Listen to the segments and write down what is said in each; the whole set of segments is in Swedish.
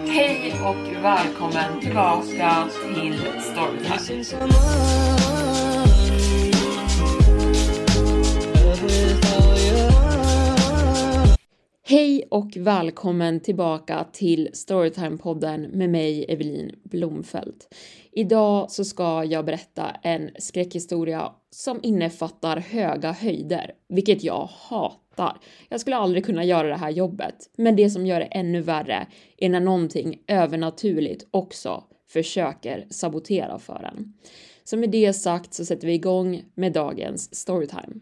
Hej och välkommen tillbaka till Storytime. Hej och välkommen tillbaka till Storytime-podden med mig, Evelin Blomfelt. Idag så ska jag berätta en skräckhistoria som innefattar höga höjder, vilket jag hatar. Jag skulle aldrig kunna göra det här jobbet, men det som gör det ännu värre är när någonting övernaturligt också försöker sabotera för en. Så med det sagt så sätter vi igång med dagens storytime.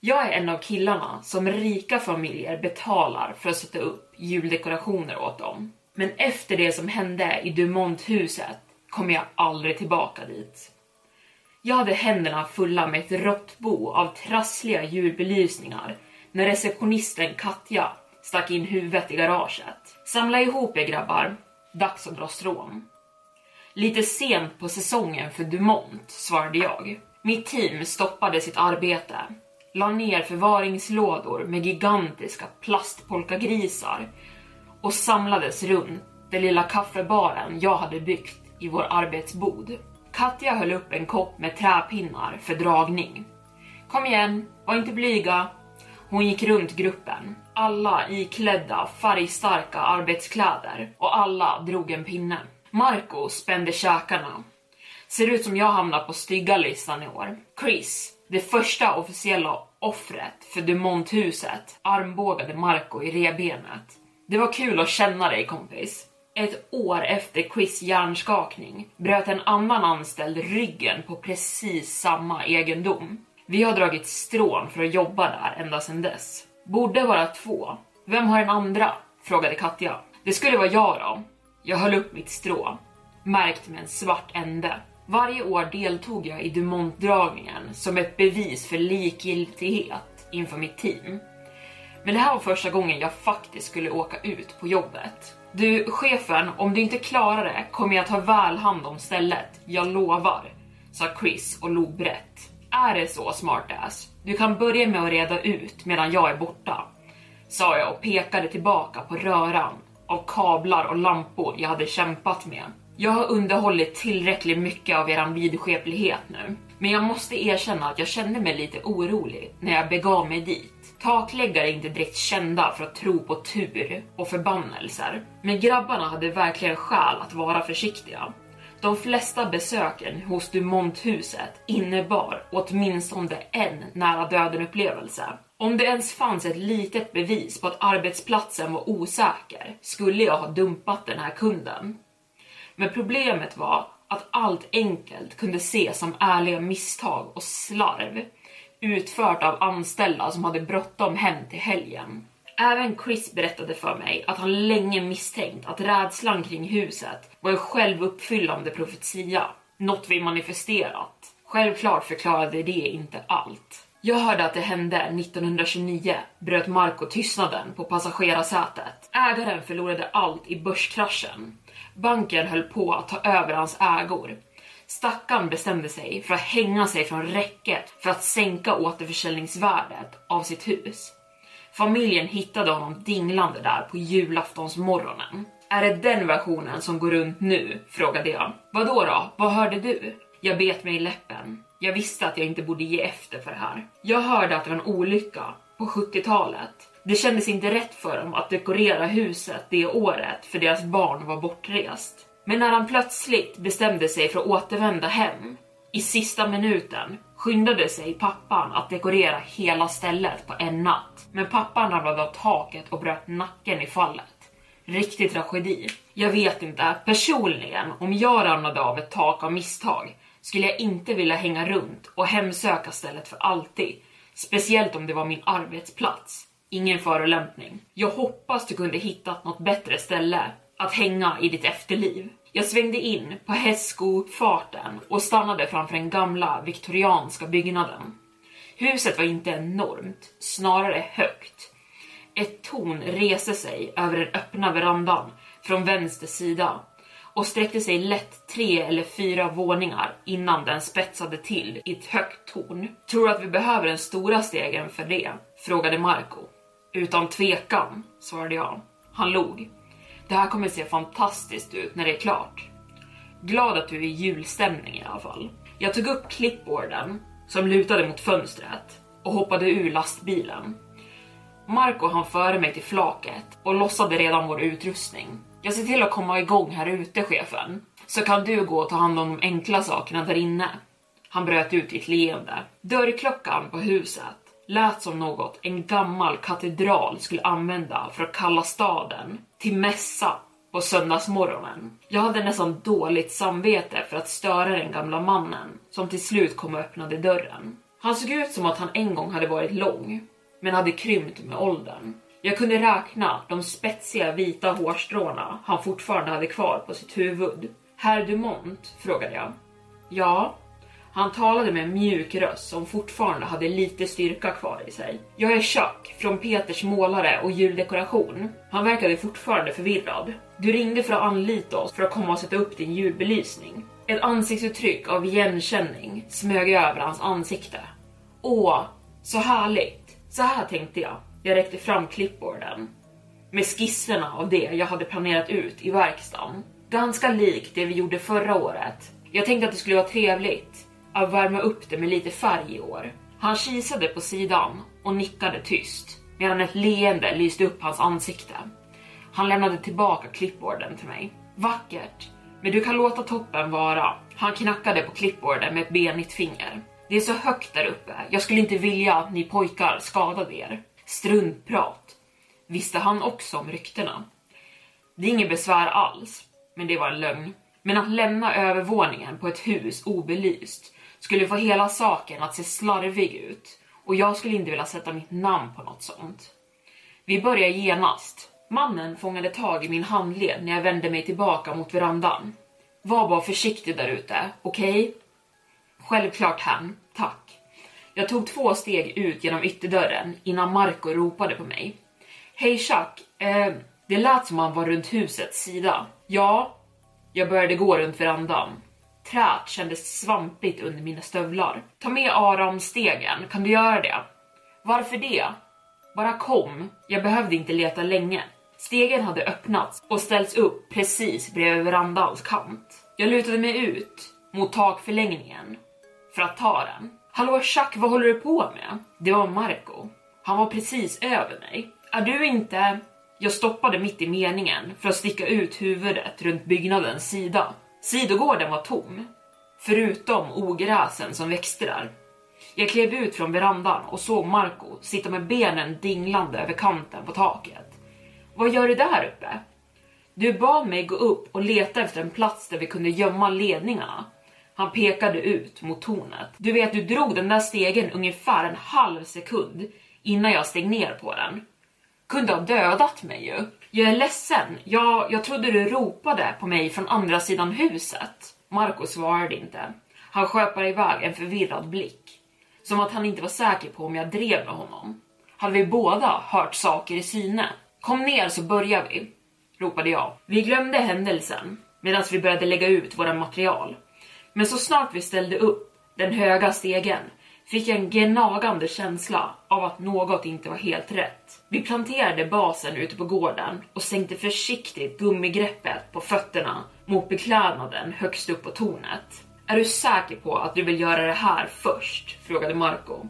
Jag är en av killarna som rika familjer betalar för att sätta upp juldekorationer åt dem. Men efter det som hände i Dumont-huset kommer jag aldrig tillbaka dit. Jag hade händerna fulla med ett råttbo av trassliga julbelysningar när receptionisten Katja stack in huvudet i garaget. Samla ihop er grabbar, dags att dra strån. Lite sent på säsongen för Dumont, svarade jag. Mitt team stoppade sitt arbete, la ner förvaringslådor med gigantiska plastpolkagrisar och samlades runt den lilla kaffebaren jag hade byggt i vår arbetsbod. Katja höll upp en kopp med träpinnar för dragning. Kom igen, var inte blyga. Hon gick runt gruppen, alla iklädda färgstarka arbetskläder och alla drog en pinne. Marco spände käkarna. Ser ut som jag hamnar på stygga listan i år. Chris, det första officiella offret för Dumont-huset, armbågade Marco i rebenet. Det var kul att känna dig kompis. Ett år efter Chris hjärnskakning bröt en annan anställd ryggen på precis samma egendom. Vi har dragit strån för att jobba där ända sedan dess. Borde vara två. Vem har den andra? frågade Katja. Det skulle vara jag då. Jag höll upp mitt strå, märkt med en svart ände. Varje år deltog jag i Dumont-dragningen som ett bevis för likgiltighet inför mitt team. Men det här var första gången jag faktiskt skulle åka ut på jobbet. Du, chefen, om du inte klarar det kommer jag ta väl hand om stället. Jag lovar, sa Chris och log brett. Är det så smartass? Du kan börja med att reda ut medan jag är borta, sa jag och pekade tillbaka på röran av kablar och lampor jag hade kämpat med. Jag har underhållit tillräckligt mycket av eran vidskeplighet nu, men jag måste erkänna att jag kände mig lite orolig när jag begav mig dit. Takläggare är inte direkt kända för att tro på tur och förbannelser, men grabbarna hade verkligen skäl att vara försiktiga. De flesta besöken hos Dumont-huset innebar åtminstone en nära döden upplevelse. Om det ens fanns ett litet bevis på att arbetsplatsen var osäker skulle jag ha dumpat den här kunden. Men problemet var att allt enkelt kunde ses som ärliga misstag och slarv utfört av anställda som hade bråttom hem till helgen. Även Chris berättade för mig att han länge misstänkt att rädslan kring huset var en självuppfyllande profetia, något vi manifesterat. Självklart förklarade det inte allt. Jag hörde att det hände 1929, bröt Marco tystnaden på passagerarsätet. Ägaren förlorade allt i börskraschen. Banken höll på att ta över hans ägor. Stackarn bestämde sig för att hänga sig från räcket för att sänka återförsäljningsvärdet av sitt hus. Familjen hittade honom dinglande där på julaftonsmorgonen. Är det den versionen som går runt nu? frågade jag. Vadå då? Vad hörde du? Jag bet mig i läppen. Jag visste att jag inte borde ge efter för det här. Jag hörde att det var en olycka på 70-talet Det kändes inte rätt för dem att dekorera huset det året för deras barn var bortrest. Men när han plötsligt bestämde sig för att återvända hem i sista minuten skyndade sig pappan att dekorera hela stället på en natt. Men pappan ramlade av taket och bröt nacken i fallet. Riktig tragedi. Jag vet inte, personligen, om jag ramlade av ett tak av misstag skulle jag inte vilja hänga runt och hemsöka stället för alltid. Speciellt om det var min arbetsplats. Ingen förolämpning. Jag hoppas du kunde hittat något bättre ställe att hänga i ditt efterliv. Jag svängde in på hästskofarten och stannade framför den gamla viktorianska byggnaden. Huset var inte enormt, snarare högt. Ett torn reste sig över den öppna verandan från vänster sida och sträckte sig lätt tre eller fyra våningar innan den spetsade till i ett högt torn. Tror du att vi behöver den stora stegen för det? frågade Marco. Utan tvekan, svarade jag. Han log. Det här kommer se fantastiskt ut när det är klart. Glad att du är i julstämning i alla fall. Jag tog upp clipboarden som lutade mot fönstret och hoppade ur lastbilen. Marco han före mig till flaket och lossade redan vår utrustning. Jag ser till att komma igång här ute chefen, så kan du gå och ta hand om de enkla sakerna där inne. Han bröt ut i ett leende. Dörrklockan på huset lät som något en gammal katedral skulle använda för att kalla staden till mässa på söndagsmorgonen. Jag hade nästan dåligt samvete för att störa den gamla mannen som till slut kom och öppnade dörren. Han såg ut som att han en gång hade varit lång, men hade krympt med åldern. Jag kunde räkna de spetsiga vita hårstråna han fortfarande hade kvar på sitt huvud. Herr Dumont? frågade jag. Ja, han talade med en mjuk röst som fortfarande hade lite styrka kvar i sig. Jag är Chuck från Peters målare och juldekoration. Han verkade fortfarande förvirrad. Du ringde för att anlita oss för att komma och sätta upp din julbelysning. Ett ansiktsuttryck av igenkänning smög över hans ansikte. Åh, så härligt. Så här tänkte jag. Jag räckte fram clipboarden med skisserna av det jag hade planerat ut i verkstaden. Ganska likt det vi gjorde förra året. Jag tänkte att det skulle vara trevligt att värma upp det med lite färg i år. Han kisade på sidan och nickade tyst medan ett leende lyste upp hans ansikte. Han lämnade tillbaka klippborden till mig. Vackert, men du kan låta toppen vara. Han knackade på klippborden med ett benigt finger. Det är så högt där uppe. Jag skulle inte vilja att ni pojkar skadade er. Struntprat. Visste han också om ryktena? Det är inget besvär alls, men det var en lögn. Men att lämna övervåningen på ett hus obelyst skulle få hela saken att se slarvig ut och jag skulle inte vilja sätta mitt namn på något sånt. Vi börjar genast. Mannen fångade tag i min handled när jag vände mig tillbaka mot verandan. Var bara försiktig där ute, okej? Okay? Självklart han, tack. Jag tog två steg ut genom ytterdörren innan Marco ropade på mig. Hej Chuck, eh, det lät som han var runt husets sida. Ja, jag började gå runt verandan. Träet kändes svampigt under mina stövlar. Ta med Aram-stegen, kan du göra det? Varför det? Bara kom, jag behövde inte leta länge. Stegen hade öppnats och ställts upp precis bredvid verandans kant. Jag lutade mig ut mot takförlängningen för att ta den. Hallå Chuck, vad håller du på med? Det var Marco. Han var precis över mig. Är du inte... Jag stoppade mitt i meningen för att sticka ut huvudet runt byggnadens sida. Sidogården var tom, förutom ogräsen som växte där. Jag klev ut från verandan och såg Marco sitta med benen dinglande över kanten på taket. Vad gör du där uppe? Du bad mig gå upp och leta efter en plats där vi kunde gömma ledningarna. Han pekade ut mot tornet. Du vet, du drog den där stegen ungefär en halv sekund innan jag steg ner på den. Kunde ha dödat mig ju. Jag är ledsen, jag, jag trodde du ropade på mig från andra sidan huset. Marco svarade inte. Han sköpade iväg en förvirrad blick. Som att han inte var säker på om jag drev med honom. Hade vi båda hört saker i syne? Kom ner så börjar vi, ropade jag. Vi glömde händelsen medan vi började lägga ut våra material. Men så snart vi ställde upp den höga stegen fick jag en gnagande känsla av att något inte var helt rätt. Vi planterade basen ute på gården och sänkte försiktigt gummigreppet på fötterna mot beklädnaden högst upp på tornet. Är du säker på att du vill göra det här först? frågade Marco.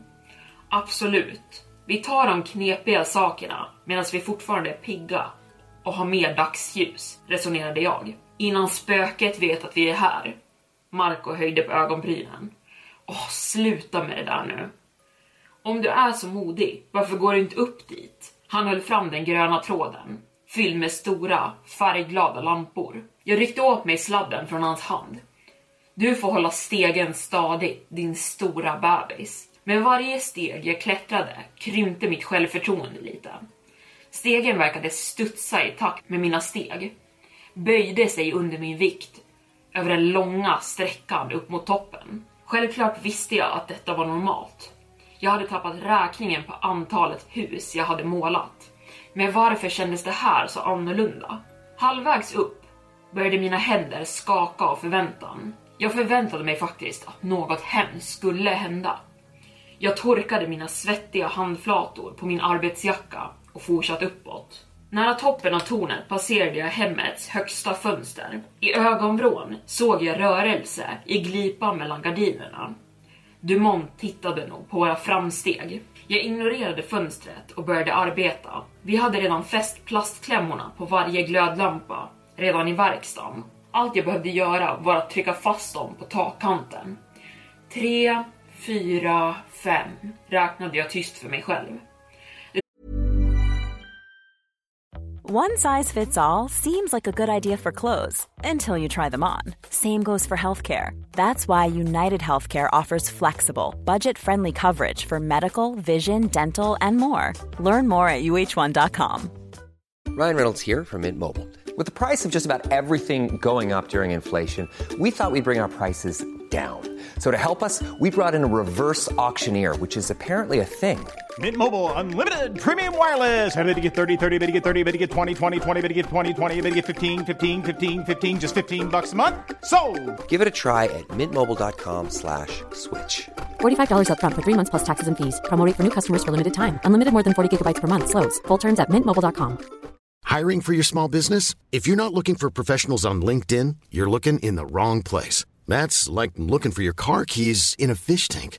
Absolut. Vi tar de knepiga sakerna medan vi fortfarande är pigga och har mer dagsljus, resonerade jag. Innan spöket vet att vi är här. Marco höjde på ögonbrynen. Åh, sluta med det där nu. Om du är så modig, varför går du inte upp dit? Han höll fram den gröna tråden, fylld med stora, färgglada lampor. Jag ryckte åt mig sladden från hans hand. Du får hålla stegen stadig, din stora bebis. Med varje steg jag klättrade krympte mitt självförtroende lite. Stegen verkade studsa i takt med mina steg, böjde sig under min vikt över den långa sträckan upp mot toppen. Självklart visste jag att detta var normalt. Jag hade tappat räkningen på antalet hus jag hade målat. Men varför kändes det här så annorlunda? Halvvägs upp började mina händer skaka av förväntan. Jag förväntade mig faktiskt att något hemskt skulle hända. Jag torkade mina svettiga handflator på min arbetsjacka och fortsatte uppåt. Nära toppen av tornet passerade jag hemmets högsta fönster. I ögonvrån såg jag rörelse i glipan mellan gardinerna. Dumont tittade nog på våra framsteg. Jag ignorerade fönstret och började arbeta. Vi hade redan fäst plastklämmorna på varje glödlampa, redan i verkstaden. Allt jag behövde göra var att trycka fast dem på takkanten. Tre, fyra, fem räknade jag tyst för mig själv. One size fits all seems like a good idea for clothes until you try them on. Same goes for healthcare. That's why United Healthcare offers flexible, budget friendly coverage for medical, vision, dental, and more. Learn more at uh1.com. Ryan Reynolds here from Mint Mobile. With the price of just about everything going up during inflation, we thought we'd bring our prices down. So to help us, we brought in a reverse auctioneer, which is apparently a thing. Mint Mobile unlimited premium wireless. Ready to get 30, 30, bit to get 30, bit to get 20, 20, 20, bit to get 20, 20, bit to get 15, 15, 15, 15 just 15 bucks a month. So, Give it a try at mintmobile.com slash switch. $45 upfront for three months plus taxes and fees. Promo rate for new customers for limited time. Unlimited more than 40 gigabytes per month. Slows. Full terms at mintmobile.com. Hiring for your small business? If you're not looking for professionals on LinkedIn, you're looking in the wrong place. That's like looking for your car keys in a fish tank.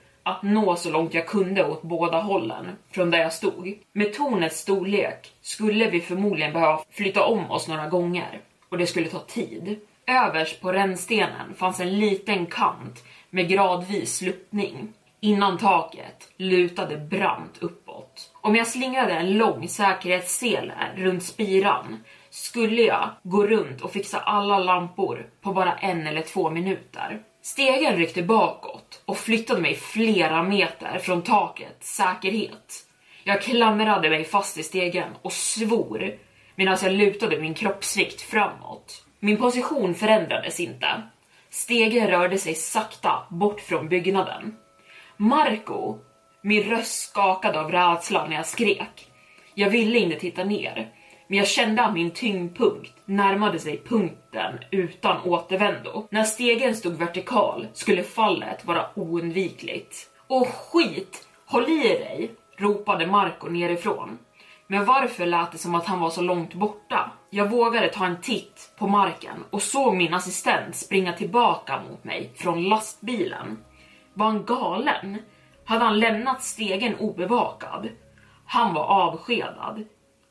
att nå så långt jag kunde åt båda hållen från där jag stod. Med tornets storlek skulle vi förmodligen behöva flytta om oss några gånger och det skulle ta tid. Överst på rännstenen fanns en liten kant med gradvis sluttning. Innan taket lutade brant uppåt. Om jag slingrade en lång säkerhetssele runt spiran skulle jag gå runt och fixa alla lampor på bara en eller två minuter. Stegen ryckte bakåt och flyttade mig flera meter från taket säkerhet. Jag klamrade mig fast i stegen och svor medan jag lutade min kroppsvikt framåt. Min position förändrades inte. Stegen rörde sig sakta bort från byggnaden. Marco, min röst skakade av rädsla när jag skrek. Jag ville inte titta ner, men jag kände att min tyngdpunkt närmade sig punkten utan återvändo. När stegen stod vertikal skulle fallet vara oundvikligt. Och skit! Håll i dig! ropade Marco nerifrån. Men varför lät det som att han var så långt borta? Jag vågade ta en titt på marken och såg min assistent springa tillbaka mot mig från lastbilen. Var han galen? Hade han lämnat stegen obevakad? Han var avskedad.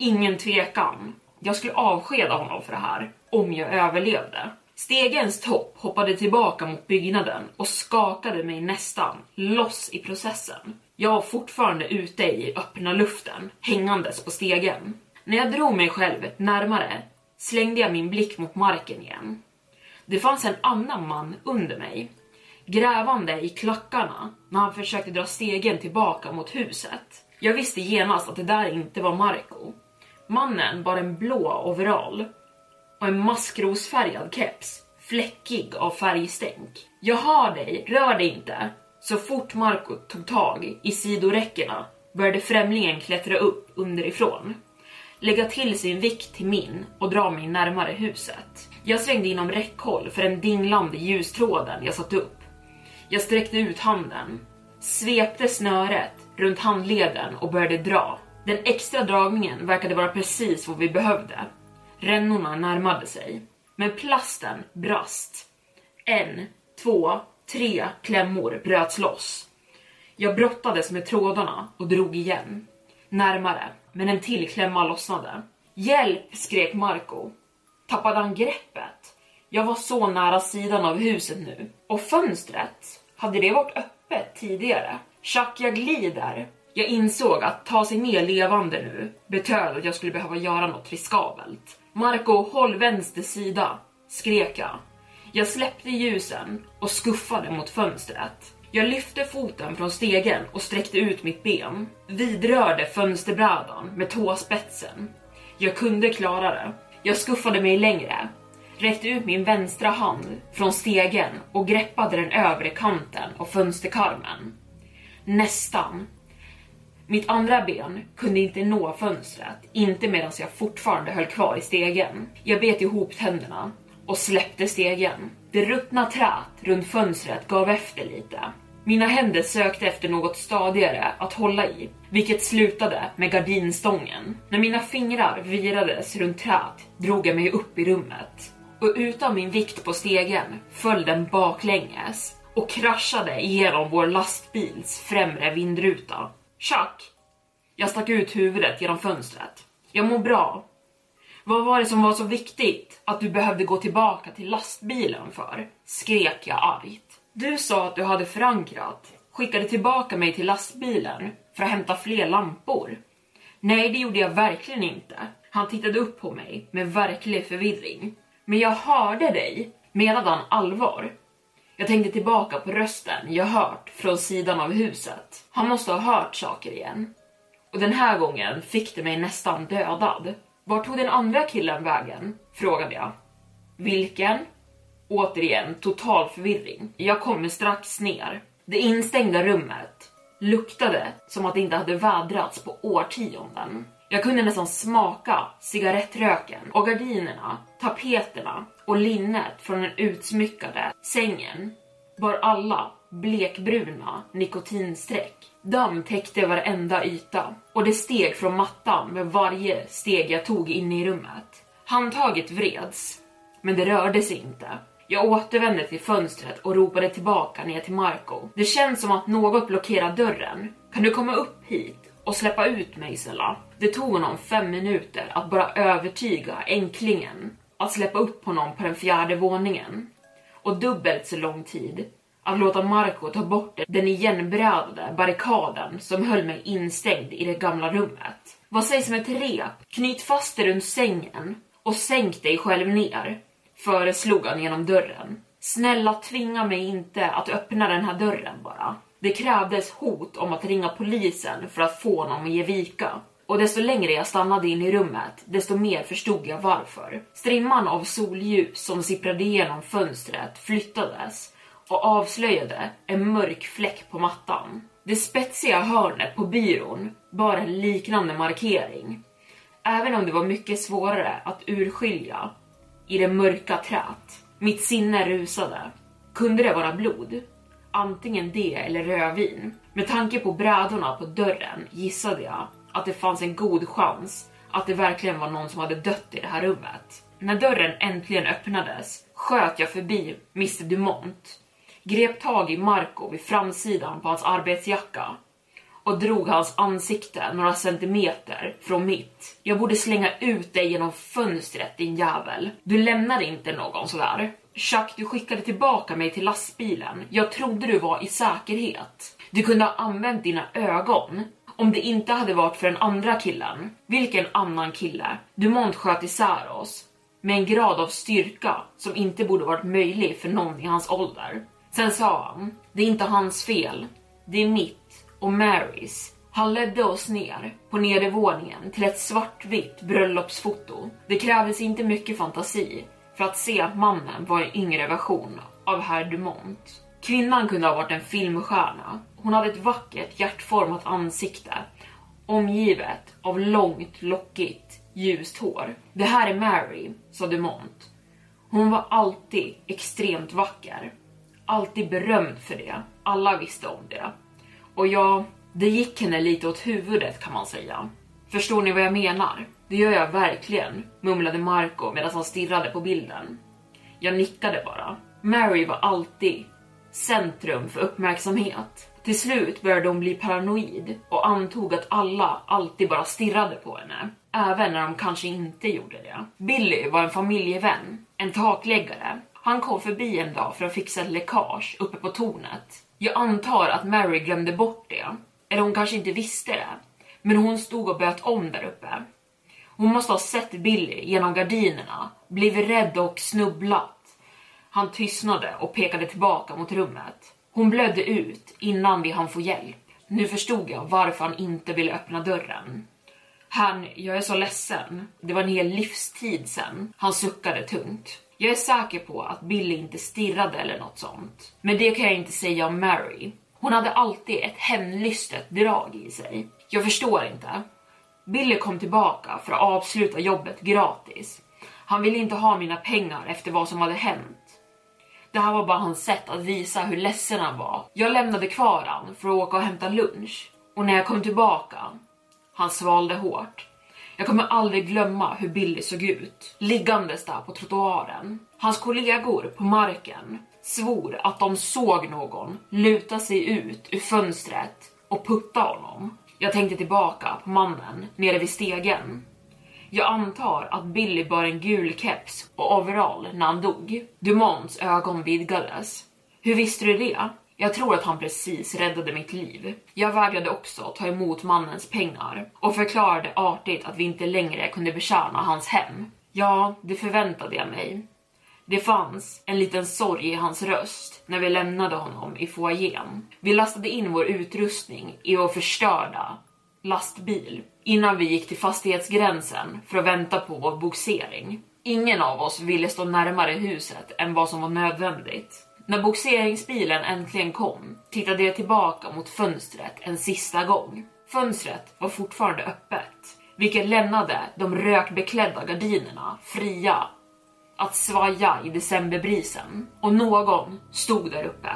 Ingen tvekan. Jag skulle avskeda honom för det här, om jag överlevde. Stegens topp hoppade tillbaka mot byggnaden och skakade mig nästan loss i processen. Jag var fortfarande ute i öppna luften, hängandes på stegen. När jag drog mig själv närmare slängde jag min blick mot marken igen. Det fanns en annan man under mig, grävande i klackarna när han försökte dra stegen tillbaka mot huset. Jag visste genast att det där inte var Marco. Mannen bar en blå overall och en maskrosfärgad keps, fläckig av färgstänk. Jag har dig, rör dig inte! Så fort Marco tog tag i sidoräckena började främlingen klättra upp underifrån, lägga till sin vikt till min och dra mig närmare huset. Jag svängde inom räckhåll för den dinglande ljustråden jag satt upp. Jag sträckte ut handen, svepte snöret runt handleden och började dra. Den extra dragningen verkade vara precis vad vi behövde. Rännorna närmade sig, men plasten brast. En, två, tre klämmor bröts loss. Jag brottades med trådarna och drog igen. Närmare, men en till klämma lossnade. Hjälp! skrek Marco. Tappade han greppet? Jag var så nära sidan av huset nu. Och fönstret? Hade det varit öppet tidigare? Chuck, jag glider. Jag insåg att ta sig ner levande nu betöd att jag skulle behöva göra något riskabelt. Marco, håll vänster sida, skrek jag. Jag släppte ljusen och skuffade mot fönstret. Jag lyfte foten från stegen och sträckte ut mitt ben. Vidrörde fönsterbrädan med tåspetsen. Jag kunde klara det. Jag skuffade mig längre, räckte ut min vänstra hand från stegen och greppade den övre kanten av fönsterkarmen. Nästan. Mitt andra ben kunde inte nå fönstret, inte medan jag fortfarande höll kvar i stegen. Jag bet ihop tänderna och släppte stegen. Det ruttna trät runt fönstret gav efter lite. Mina händer sökte efter något stadigare att hålla i, vilket slutade med gardinstången. När mina fingrar virades runt träet drog jag mig upp i rummet och utan min vikt på stegen föll den baklänges och kraschade igenom vår lastbils främre vindruta. Chuck! Jag stack ut huvudet genom fönstret. Jag mår bra. Vad var det som var så viktigt att du behövde gå tillbaka till lastbilen för? Skrek jag argt. Du sa att du hade förankrat, skickade tillbaka mig till lastbilen för att hämta fler lampor. Nej, det gjorde jag verkligen inte. Han tittade upp på mig med verklig förvirring. Men jag hörde dig, menade han allvar? Jag tänkte tillbaka på rösten jag hört från sidan av huset. Han måste ha hört saker igen. Och den här gången fick det mig nästan dödad. Var tog den andra killen vägen? Frågade jag. Vilken? Återigen total förvirring. Jag kommer strax ner. Det instängda rummet luktade som att det inte hade vädrats på årtionden. Jag kunde nästan smaka cigarettröken och gardinerna, tapeterna och linnet från den utsmyckade sängen bar alla blekbruna nikotinsträck. Damm täckte varenda yta och det steg från mattan med varje steg jag tog in i rummet. Handtaget vreds, men det rörde sig inte. Jag återvände till fönstret och ropade tillbaka ner till Marco. Det känns som att något blockerar dörren. Kan du komma upp hit och släppa ut mig snälla? Det tog honom fem minuter att bara övertyga änklingen att släppa upp honom på den fjärde våningen. Och dubbelt så lång tid att låta Marco ta bort den igenbrädade barrikaden som höll mig instängd i det gamla rummet. Vad sägs om ett rep? Knyt fast det runt sängen och sänk dig själv ner föreslog han genom dörren. Snälla tvinga mig inte att öppna den här dörren bara. Det krävdes hot om att ringa polisen för att få honom att ge vika. Och desto längre jag stannade in i rummet, desto mer förstod jag varför. Strimman av solljus som sipprade igenom fönstret flyttades och avslöjade en mörk fläck på mattan. Det spetsiga hörnet på byrån bar en liknande markering. Även om det var mycket svårare att urskilja i det mörka trät. Mitt sinne rusade. Kunde det vara blod? Antingen det eller rödvin. Med tanke på brädorna på dörren gissade jag att det fanns en god chans att det verkligen var någon som hade dött i det här rummet. När dörren äntligen öppnades sköt jag förbi Mr Dumont, grep tag i Marco vid framsidan på hans arbetsjacka och drog hans ansikte några centimeter från mitt. Jag borde slänga ut dig genom fönstret din jävel. Du lämnade inte någon sådär. Chuck, du skickade tillbaka mig till lastbilen. Jag trodde du var i säkerhet. Du kunde ha använt dina ögon. Om det inte hade varit för den andra killen. Vilken annan kille? Dumont sköt isär oss. med en grad av styrka som inte borde varit möjlig för någon i hans ålder. Sen sa han, det är inte hans fel, det är mitt och Marys. Han ledde oss ner på nedervåningen till ett svartvitt bröllopsfoto. Det krävdes inte mycket fantasi för att se att mannen var en yngre version av herr Dumont. Kvinnan kunde ha varit en filmstjärna. Hon hade ett vackert hjärtformat ansikte omgivet av långt lockigt ljust hår. Det här är Mary, sa Dumont. Hon var alltid extremt vacker. Alltid berömd för det. Alla visste om det. Och ja, det gick henne lite åt huvudet kan man säga. Förstår ni vad jag menar? Det gör jag verkligen, mumlade Marco medan han stirrade på bilden. Jag nickade bara. Mary var alltid centrum för uppmärksamhet. Till slut började hon bli paranoid och antog att alla alltid bara stirrade på henne, även när de kanske inte gjorde det. Billy var en familjevän, en takläggare. Han kom förbi en dag för att fixa ett läckage uppe på tornet. Jag antar att Mary glömde bort det, eller hon kanske inte visste det, men hon stod och böt om där uppe. Hon måste ha sett Billy genom gardinerna, blivit rädd och snubblat. Han tystnade och pekade tillbaka mot rummet. Hon blödde ut innan vi hann få hjälp. Nu förstod jag varför han inte ville öppna dörren. Han, jag är så ledsen. Det var en hel livstid sen. Han suckade tungt. Jag är säker på att Billy inte stirrade eller något sånt. Men det kan jag inte säga om Mary. Hon hade alltid ett hämndlystet drag i sig. Jag förstår inte. Billy kom tillbaka för att avsluta jobbet gratis. Han ville inte ha mina pengar efter vad som hade hänt. Det här var bara hans sätt att visa hur ledsen han var. Jag lämnade kvar han för att åka och hämta lunch och när jag kom tillbaka, han svalde hårt. Jag kommer aldrig glömma hur Billy såg ut, liggandes där på trottoaren. Hans kollegor på marken svor att de såg någon luta sig ut ur fönstret och putta honom. Jag tänkte tillbaka på mannen nere vid stegen jag antar att Billy bar en gul keps och overall när han dog. Dumonts ögon vidgades. Hur visste du det? Jag tror att han precis räddade mitt liv. Jag vägrade också ta emot mannens pengar och förklarade artigt att vi inte längre kunde betjäna hans hem. Ja, det förväntade jag mig. Det fanns en liten sorg i hans röst när vi lämnade honom i foajén. Vi lastade in vår utrustning i vår förstörda lastbil innan vi gick till fastighetsgränsen för att vänta på vår boxering. Ingen av oss ville stå närmare huset än vad som var nödvändigt. När boxeringsbilen äntligen kom tittade jag tillbaka mot fönstret en sista gång. Fönstret var fortfarande öppet, vilket lämnade de rökbeklädda gardinerna fria att svaja i decemberbrisen. Och någon stod där uppe,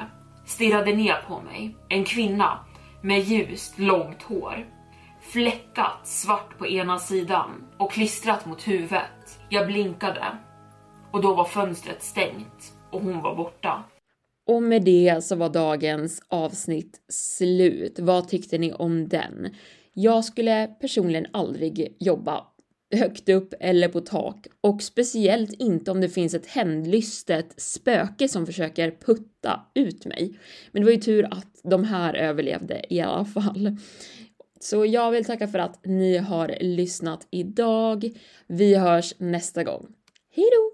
stirrade ner på mig. En kvinna med ljust, långt hår fläckat svart på ena sidan och klistrat mot huvudet. Jag blinkade och då var fönstret stängt och hon var borta. Och med det så var dagens avsnitt slut. Vad tyckte ni om den? Jag skulle personligen aldrig jobba högt upp eller på tak och speciellt inte om det finns ett hämndlystet spöke som försöker putta ut mig. Men det var ju tur att de här överlevde i alla fall. Så jag vill tacka för att ni har lyssnat idag. Vi hörs nästa gång. Hej då!